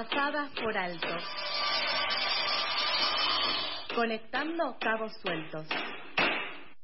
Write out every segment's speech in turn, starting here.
Pasadas por alto. Conectando cabos sueltos.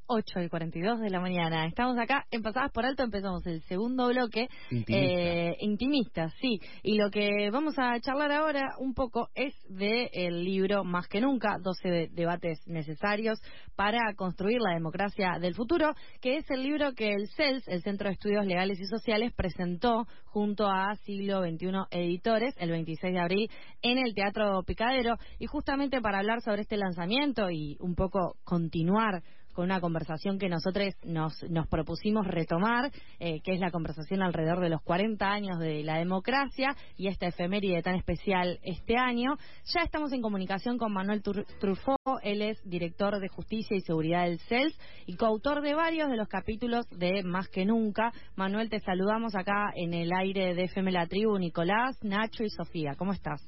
8 y 42 de la mañana. Estamos acá en Pasadas por Alto, empezamos el segundo bloque. Intimista. Eh, intimista, sí. Y lo que vamos a charlar ahora un poco es de el libro Más que Nunca, 12 de- debates necesarios para construir la democracia del futuro, que es el libro que el CELS, el Centro de Estudios Legales y Sociales, presentó junto a Siglo XXI Editores el 26 de abril en el Teatro Picadero. Y justamente para hablar sobre este lanzamiento y un poco continuar con una conversación que nosotros nos, nos propusimos retomar, eh, que es la conversación alrededor de los 40 años de la democracia y esta efeméride tan especial este año. Ya estamos en comunicación con Manuel Tur- Truffaut, él es director de Justicia y Seguridad del CELS y coautor de varios de los capítulos de Más que Nunca. Manuel, te saludamos acá en el aire de FM La Tribu, Nicolás, Nacho y Sofía. ¿Cómo estás?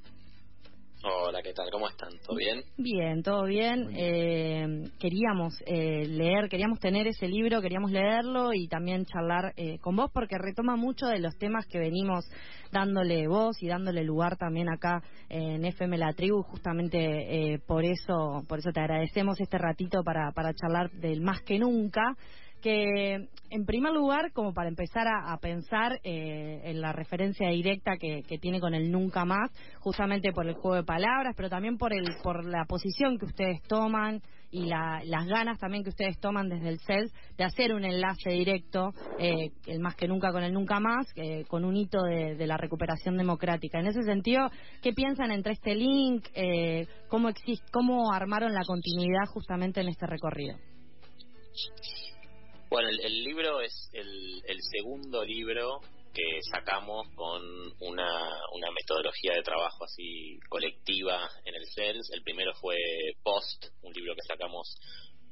Hola, ¿qué tal? ¿Cómo están? ¿Todo bien? Bien, todo bien. Eh, queríamos eh, leer, queríamos tener ese libro, queríamos leerlo y también charlar eh, con vos porque retoma mucho de los temas que venimos dándole voz y dándole lugar también acá en FM La Tribu. Justamente eh, por eso, por eso te agradecemos este ratito para, para charlar del más que nunca que en primer lugar, como para empezar a, pensar eh, en la referencia directa que, que tiene con el nunca más, justamente por el juego de palabras, pero también por el por la posición que ustedes toman y la- las ganas también que ustedes toman desde el CEL de hacer un enlace directo, eh, el más que nunca con el nunca más, eh, con un hito de, de la recuperación democrática. En ese sentido, ¿qué piensan entre este link? Eh, ¿cómo, exist ¿Cómo armaron la continuidad justamente en este recorrido? Bueno, el, el libro es el, el segundo libro que sacamos con una, metodología de trabajo así colectiva en el CELS. El primero fue Post, un libro que sacamos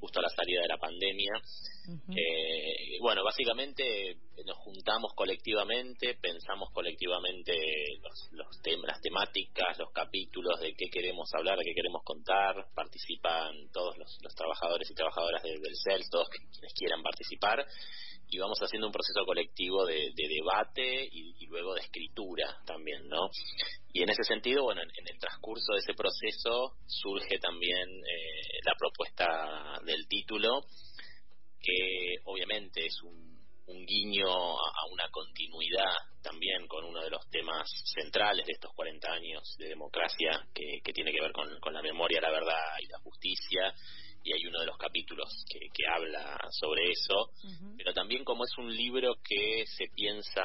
justo a la salida de la pandemia. Eh, bueno, básicamente nos juntamos colectivamente, pensamos colectivamente los, los tem- las temáticas, los capítulos de qué queremos hablar, de qué queremos contar. Participan todos los, los trabajadores y trabajadoras de- del CELS, todos quienes quieran participar. Y vamos haciendo un proceso colectivo de, de debate y, y luego de escritura también, ¿no? Y en ese sentido, bueno, en, el transcurso de ese proceso surge también eh, la propuesta del título, que obviamente es un, guiño a, una continuidad también con uno de los temas centrales de estos 40 años de democracia que, tiene que ver con la memoria, la verdad y la justicia. Y hay uno de los capítulos que, que habla sobre eso, pero también como es un libro que se piensa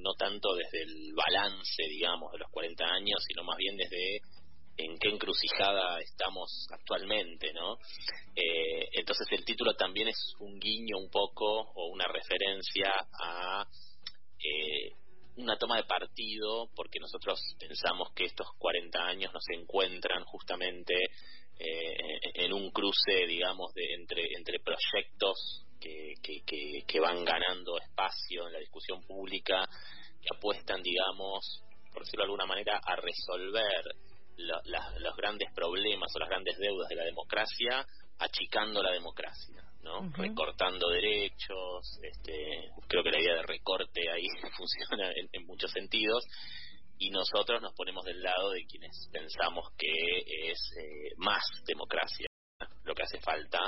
no tanto desde el balance, digamos, de los 40 años, sino más bien desde en qué encrucijada estamos actualmente, ¿no? Eh, entonces el título también es un guiño un poco o una referencia a eh, una toma de partido, porque nosotros pensamos que estos 40 años nos encuentran justamente eh, en un cruce, digamos, de entre, entre proyectos que, que, que, que van ganando espacio en la discusión pública, que apuestan, digamos, por decirlo de alguna manera, a resolver lo- la- los grandes problemas o las grandes deudas de la democracia, achicando la democracia, ¿no? Recortando derechos, este, creo que la idea de recorte ahí funciona en, en muchos sentidos, y nosotros nos ponemos del lado de quienes pensamos que es eh, más democracia lo que hace falta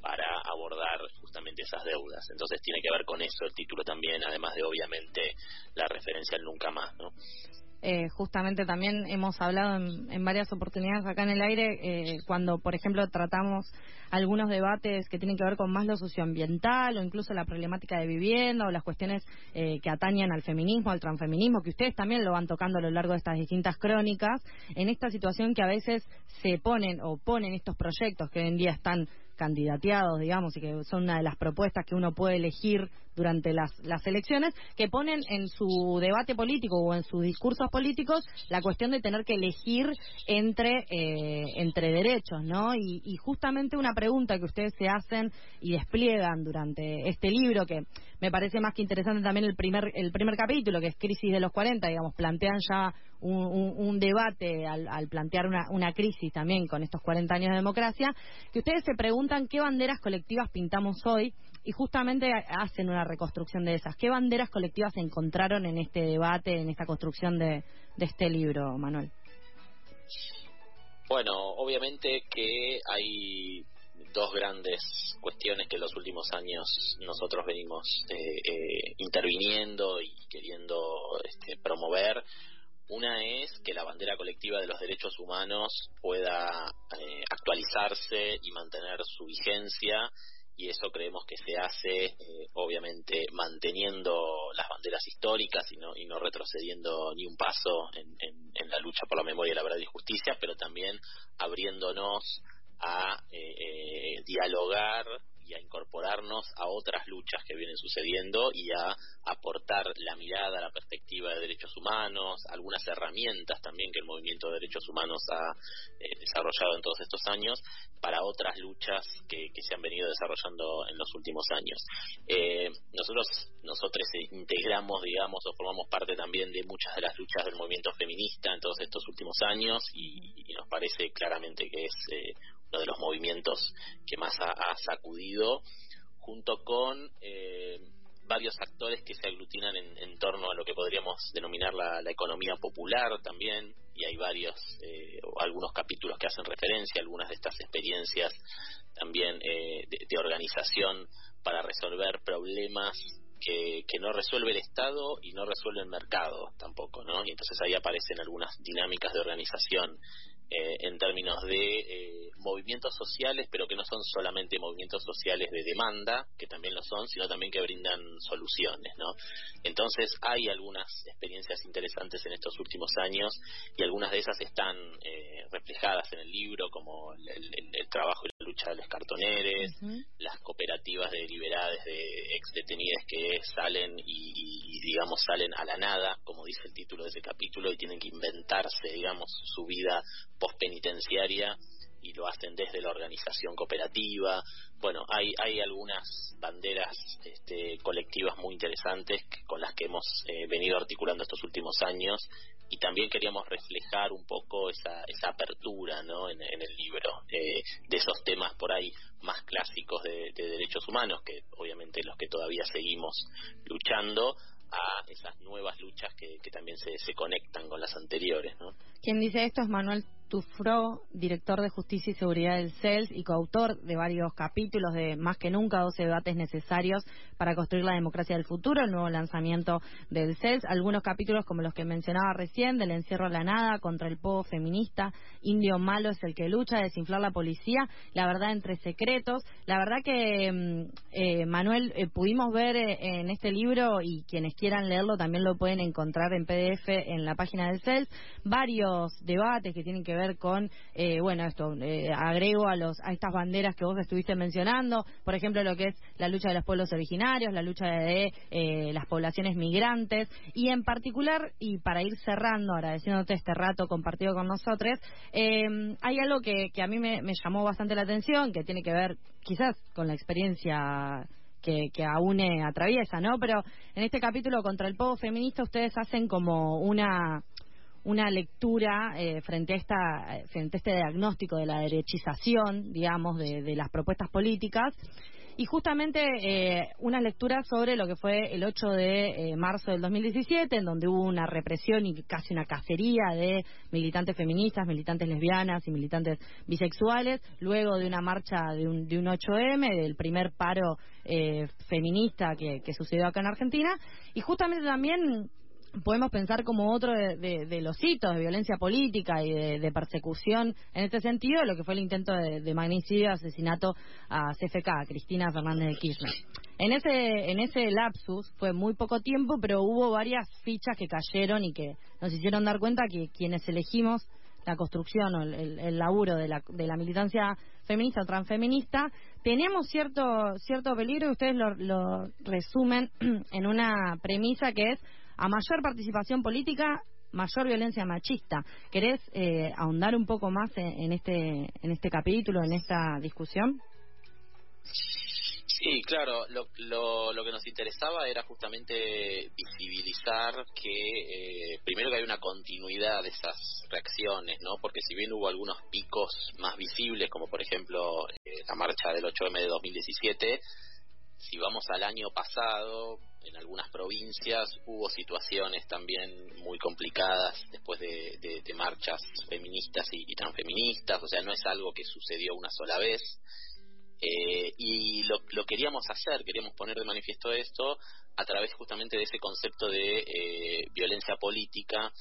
para abordar justamente esas deudas. Entonces tiene que ver con eso el título también, además de obviamente la referencia al nunca más, ¿no? Eh, justamente también hemos hablado en, en varias oportunidades acá en el aire eh, cuando, por ejemplo, tratamos algunos debates que tienen que ver con más lo socioambiental o incluso la problemática de vivienda o las cuestiones eh, que atañen al feminismo, al transfeminismo, que ustedes también lo van tocando a lo largo de estas distintas crónicas, en esta situación que a veces se ponen o ponen estos proyectos que hoy en día están candidateados, digamos, y que son una de las propuestas que uno puede elegir durante las, las elecciones, que ponen en su debate político o en sus discursos políticos la cuestión de tener que elegir entre, eh, entre derechos, ¿no? Y, y justamente una pregunta que ustedes se hacen y despliegan durante este libro, que me parece más que interesante también el primer, el primer capítulo, que es Crisis de los 40, digamos, plantean ya un, un- debate al, plantear una, una crisis también con estos 40 años de democracia, que ustedes se preguntan qué banderas colectivas pintamos hoy y justamente hacen una reconstrucción de esas. ¿Qué banderas colectivas encontraron en este debate, en esta construcción de, de este libro, Manuel? Bueno, obviamente que hay dos grandes cuestiones que en los últimos años nosotros venimos eh, eh, interviniendo y queriendo este, promover. Una es que la bandera colectiva de los derechos humanos pueda eh, actualizarse y mantener su vigencia y eso creemos que se hace obviamente manteniendo las banderas históricas y no, y no retrocediendo ni un paso en, en la lucha por la memoria, la verdad y justicia, pero también abriéndonos a eh, eh, dialogar y a incorporarnos a otras luchas que vienen sucediendo y a aportar la mirada, la perspectiva de derechos humanos, algunas herramientas también que el movimiento de derechos humanos ha eh, desarrollado en todos estos años para otras luchas que, se han venido desarrollando en los últimos años. Eh, nosotros, nosotros integramos, digamos, o formamos parte también de muchas de las luchas del movimiento feminista en todos estos últimos años y, nos parece claramente que es eh, uno de los movimientos que más ha, sacudido junto con eh, varios actores que se aglutinan en, torno a lo que podríamos denominar la, economía popular también, y hay varios, eh, algunos capítulos que hacen referencia a algunas de estas experiencias también eh, de, organización para resolver problemas que, que, no resuelve el Estado y no resuelve el mercado tampoco, ¿no? Y entonces ahí aparecen algunas dinámicas de organización eh, en términos de eh, movimientos sociales, pero que no son solamente movimientos sociales de demanda, que también lo son, sino también que brindan soluciones, ¿no? Entonces hay algunas experiencias interesantes en estos últimos años y algunas de esas están eh, reflejadas en el libro, como el, trabajo y la lucha de los cartoneres, las cooperativas de liberades de ex detenidas que salen y, digamos salen a la nada, como dice el título de ese capítulo, y tienen que inventarse, digamos, su vida postpenitenciaria y lo hacen desde la organización cooperativa. Bueno, hay, hay algunas banderas este, colectivas muy interesantes con las que hemos eh, venido articulando estos últimos años y también queríamos reflejar un poco esa, esa apertura ¿no? en, el libro eh, de esos temas por ahí más clásicos de, derechos humanos, que obviamente los que todavía seguimos luchando, a esas nuevas luchas que, que también se, se conectan con las anteriores. ¿no? Quien dice esto es Manuel Tufro, director de Justicia y Seguridad del CELS y coautor de varios capítulos de Más que nunca 12 debates necesarios para construir la democracia del futuro, el nuevo lanzamiento del CELS. Algunos capítulos como los que mencionaba recién, del encierro a la nada, contra el pueblo feminista, Indio malo es el que lucha, desinflar la policía, la verdad entre secretos. La verdad que, mm, eh, Manuel, eh, pudimos ver eh, en este libro y quienes quieran leerlo también lo pueden encontrar en PDF en la página del CELS, varios debates que tienen que ver con, eh, bueno, esto, eh, agrego a, los, a estas banderas que vos estuviste mencionando, por ejemplo, lo que es la lucha de los pueblos originarios, la lucha de eh, las poblaciones migrantes, y en particular, y para ir cerrando, agradeciéndote este rato compartido con nosotros, hay algo que, que a mí me, me llamó bastante la atención, que tiene que ver quizás con la experiencia que, que AUNE atraviesa, ¿no? Pero en este capítulo contra el pueblo feminista ustedes hacen como una una lectura eh, frente a esta frente a este diagnóstico de la derechización, digamos, de, las propuestas políticas. Y justamente eh, una lectura sobre lo que fue el 8 de eh, marzo del 2017, en donde hubo una represión y casi una cacería de militantes feministas, militantes lesbianas y militantes bisexuales, luego de una marcha de un, de un 8M, del primer paro feminista que, que sucedió acá en Argentina, y justamente también podemos pensar como otro de, los hitos de violencia política y de, persecución en este sentido lo que fue el intento de, magnicidio asesinato a CFK, a Cristina Fernández de Kirchner. En ese, en ese lapsus fue muy poco tiempo, pero hubo varias fichas que cayeron y que nos hicieron dar cuenta que quienes elegimos la construcción o el, laburo de la, de la militancia feminista o transfeminista, tenemos cierto, cierto peligro y ustedes lo, lo resumen en una premisa que es a mayor participación política, mayor violencia machista. ¿Querés eh, ahondar un poco más en, este en este capítulo, en esta discusión? Sí, claro. Lo, lo, que nos interesaba era justamente visibilizar que, eh, primero que hay una continuidad de esas reacciones, ¿no? Porque si bien hubo algunos picos más visibles, como por ejemplo eh, la marcha del 8M de 2017, si vamos al año pasado, en algunas provincias hubo situaciones también muy complicadas después de, marchas feministas y, transfeministas, o sea, no es algo que sucedió una sola vez. Eh, y lo, lo, queríamos hacer, queríamos poner de manifiesto esto a través justamente de ese concepto de eh, violencia política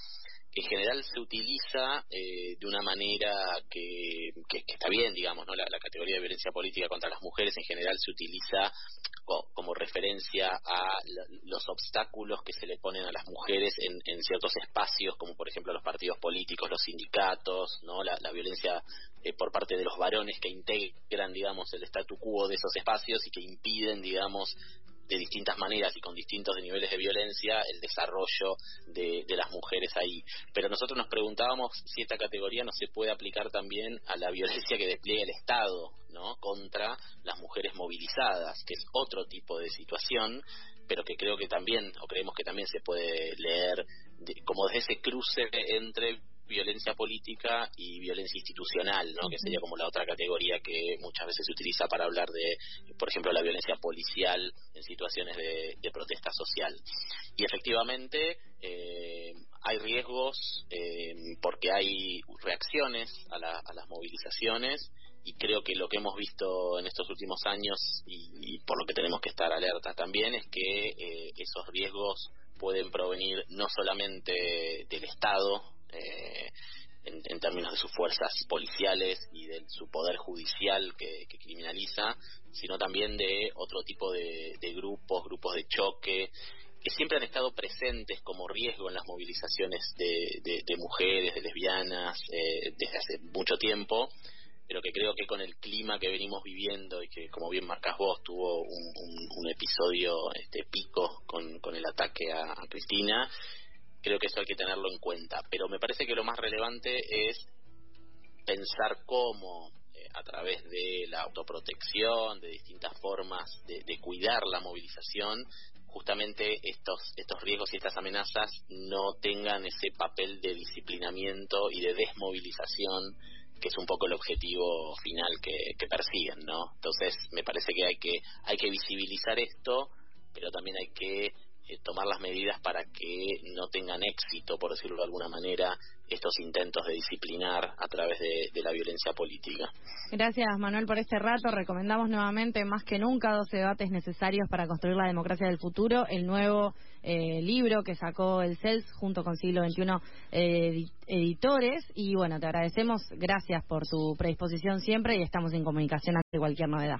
en general se utiliza eh, de una manera que, está bien, digamos, ¿no? La, categoría de violencia política contra las mujeres en general se utiliza como referencia a los obstáculos que se le ponen a las mujeres en, ciertos espacios, como por ejemplo los partidos políticos, los sindicatos, ¿no? La, violencia eh, por parte de los varones que integran, digamos, el statu quo de esos espacios y que impiden, digamos, de distintas maneras y con distintos niveles de violencia el desarrollo de, las mujeres ahí. Pero nosotros nos preguntábamos si esta categoría no se puede aplicar también a la violencia que despliega el Estado ¿no? contra las mujeres movilizadas, que es otro tipo de situación, pero que creo que también, o creemos que también se puede leer como desde ese cruce entre violencia política y violencia institucional, ¿no? que sería como la otra categoría que muchas veces se utiliza para hablar de, por ejemplo, la violencia policial en situaciones de, protesta social. Y efectivamente eh, hay riesgos eh, porque hay reacciones a, las movilizaciones y creo que lo que hemos visto en estos últimos años y, por lo que tenemos que estar alertas también es que eh, esos riesgos pueden provenir no solamente del Estado eh, en, términos de sus fuerzas policiales y de su poder judicial que, criminaliza, sino también de otro tipo de, grupos, grupos de choque, que siempre han estado presentes como riesgo en las movilizaciones de, mujeres, de lesbianas, eh, desde hace mucho tiempo, pero que creo que con el clima que venimos viviendo y que, como bien marcas vos, tuvo un, episodio este pico con el ataque a Cristina, creo que eso hay que tenerlo en cuenta. Pero me parece que lo más relevante es pensar cómo eh, a través de la autoprotección, de distintas formas de, cuidar la movilización, justamente estos, estos riesgos y estas amenazas no tengan ese papel de disciplinamiento y de desmovilización que es un poco el objetivo final que, que persiguen, ¿no? Entonces me parece que hay que hay que visibilizar esto, pero también hay que eh, tomar las medidas para que no tengan éxito, por decirlo de alguna manera, estos intentos de disciplinar a través de, la violencia política. Gracias, Manuel, por este rato. Recomendamos nuevamente, más que nunca, dos debates necesarios para construir la democracia del futuro. El nuevo eh, libro que sacó el CELS junto con Siglo XXI eh, Editores. Y bueno, te agradecemos. Gracias por tu predisposición siempre y estamos en comunicación ante cualquier novedad.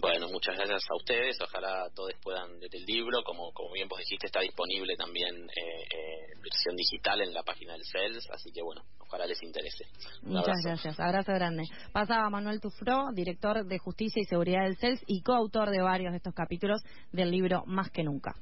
Bueno, muchas gracias a ustedes. Ojalá todos puedan leer el libro. Como, como bien vos dijiste, está disponible también eh, eh, versión digital en la página del CELS. Así que, bueno, ojalá les interese. muchas gracias. Abrazo grande. Pasaba Manuel Tufro, director de Justicia y Seguridad del CELS y coautor de varios de estos capítulos del libro Más que Nunca.